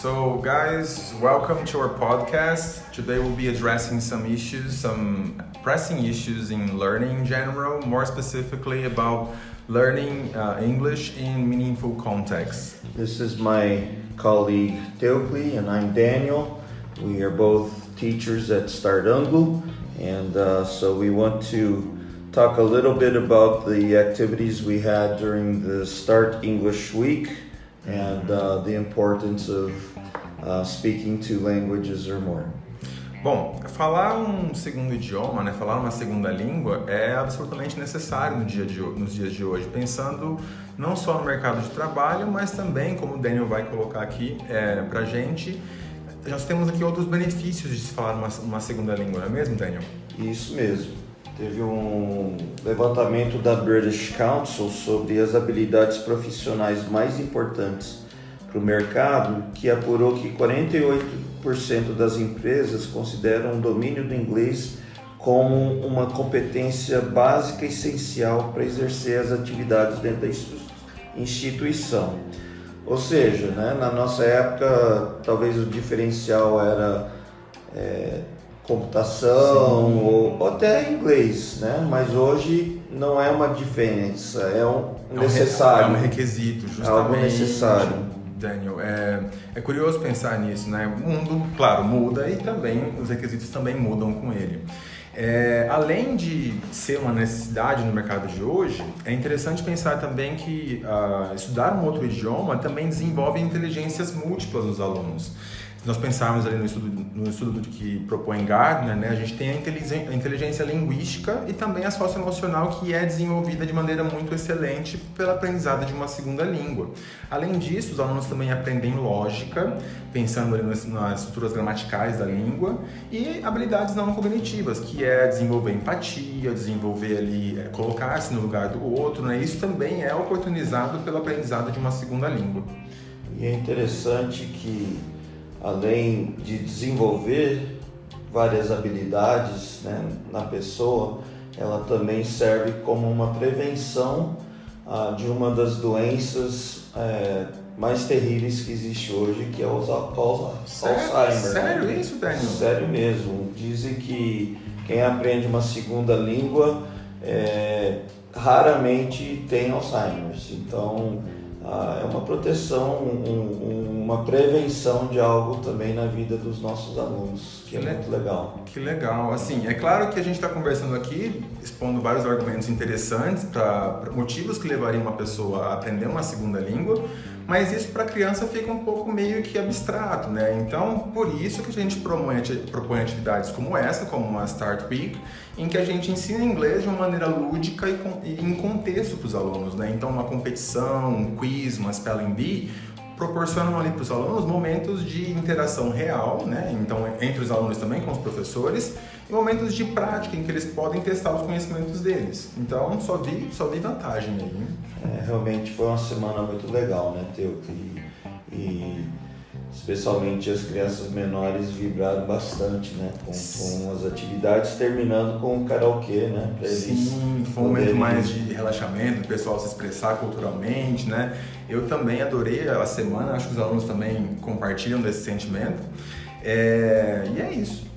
So, guys, welcome to our podcast. Today we'll be addressing some issues, some pressing issues in learning in general, more specifically about learning uh, English in meaningful contexts. This is my colleague Teokli, and I'm Daniel. We are both teachers at Start Anglo, and uh, so we want to talk a little bit about the activities we had during the Start English Week and uh, the importance of uh, speaking two languages or more. Bom, falar um segundo idioma, né, falar uma segunda língua é absolutamente necessário no dia de, nos dias de hoje, pensando não só no mercado de trabalho, mas também, como o Daniel vai colocar aqui é, para gente, nós temos aqui outros benefícios de se falar uma, uma segunda língua, não é mesmo, Daniel? Isso mesmo. Teve um levantamento da British Council sobre as habilidades profissionais mais importantes para o mercado, que apurou que 48% das empresas consideram o domínio do inglês como uma competência básica essencial para exercer as atividades dentro da instituição. Ou seja, né, na nossa época, talvez o diferencial era é, computação ou, ou, até inglês, né? Mas hoje não é uma diferença, é um necessário. É um, requisito, justamente. É algo necessário. Daniel, é, é curioso pensar nisso, né? O mundo, claro, muda e também os requisitos também mudam com ele. É, além de ser uma necessidade no mercado de hoje, é interessante pensar também que uh, estudar um outro idioma também desenvolve inteligências múltiplas nos alunos. Se nós pensarmos ali no estudo, no estudo que propõe Gardner, né, a gente tem a inteligência, a inteligência linguística e também a socioemocional que é desenvolvida de maneira muito excelente pela aprendizado de uma segunda língua. Além disso, os alunos também aprendem lógica, pensando ali nas, nas estruturas gramaticais da língua e habilidades não cognitivas, que é desenvolver empatia, desenvolver ali, é, colocar-se no lugar do outro, né? Isso também é oportunizado pelo aprendizado de uma segunda língua. E é interessante que além de desenvolver várias habilidades né, na pessoa, ela também serve como uma prevenção ah, de uma das doenças é, mais terríveis que existe hoje, que é o Alzheimer. Sério né? isso, Daniel? Sério mesmo. Dizem que quem aprende uma segunda língua é, raramente tem Alzheimer. Então, ah, é uma proteção, um, uma prevenção de algo também na vida dos nossos alunos, que, que é muito legal. Que legal. Assim, é claro que a gente está conversando aqui, expondo vários argumentos interessantes para motivos que levariam uma pessoa a aprender uma segunda língua, mas isso para a criança fica um pouco meio que abstrato, né? Então, por isso que a gente propõe, propõe atividades como essa, como uma Start Week, em que a gente ensina inglês de uma maneira lúdica e, com, e em contexto para os alunos, né? Então, uma competição, um quiz, uma spelling bee, proporcionam ali para os alunos momentos de interação real, né? Então, entre os alunos também com os professores, e momentos de prática em que eles podem testar os conhecimentos deles. Então, só vi, só vi vantagem aí. É, realmente foi uma semana muito legal, né, Teu? E, e especialmente as crianças menores vibraram bastante, né, com, com as atividades, terminando com o karaokê, né, para eles Sim, foi um momento mais de relaxamento, o pessoal se expressar culturalmente, né. Eu também adorei a semana, acho que os alunos também compartilham desse sentimento. É, e é isso.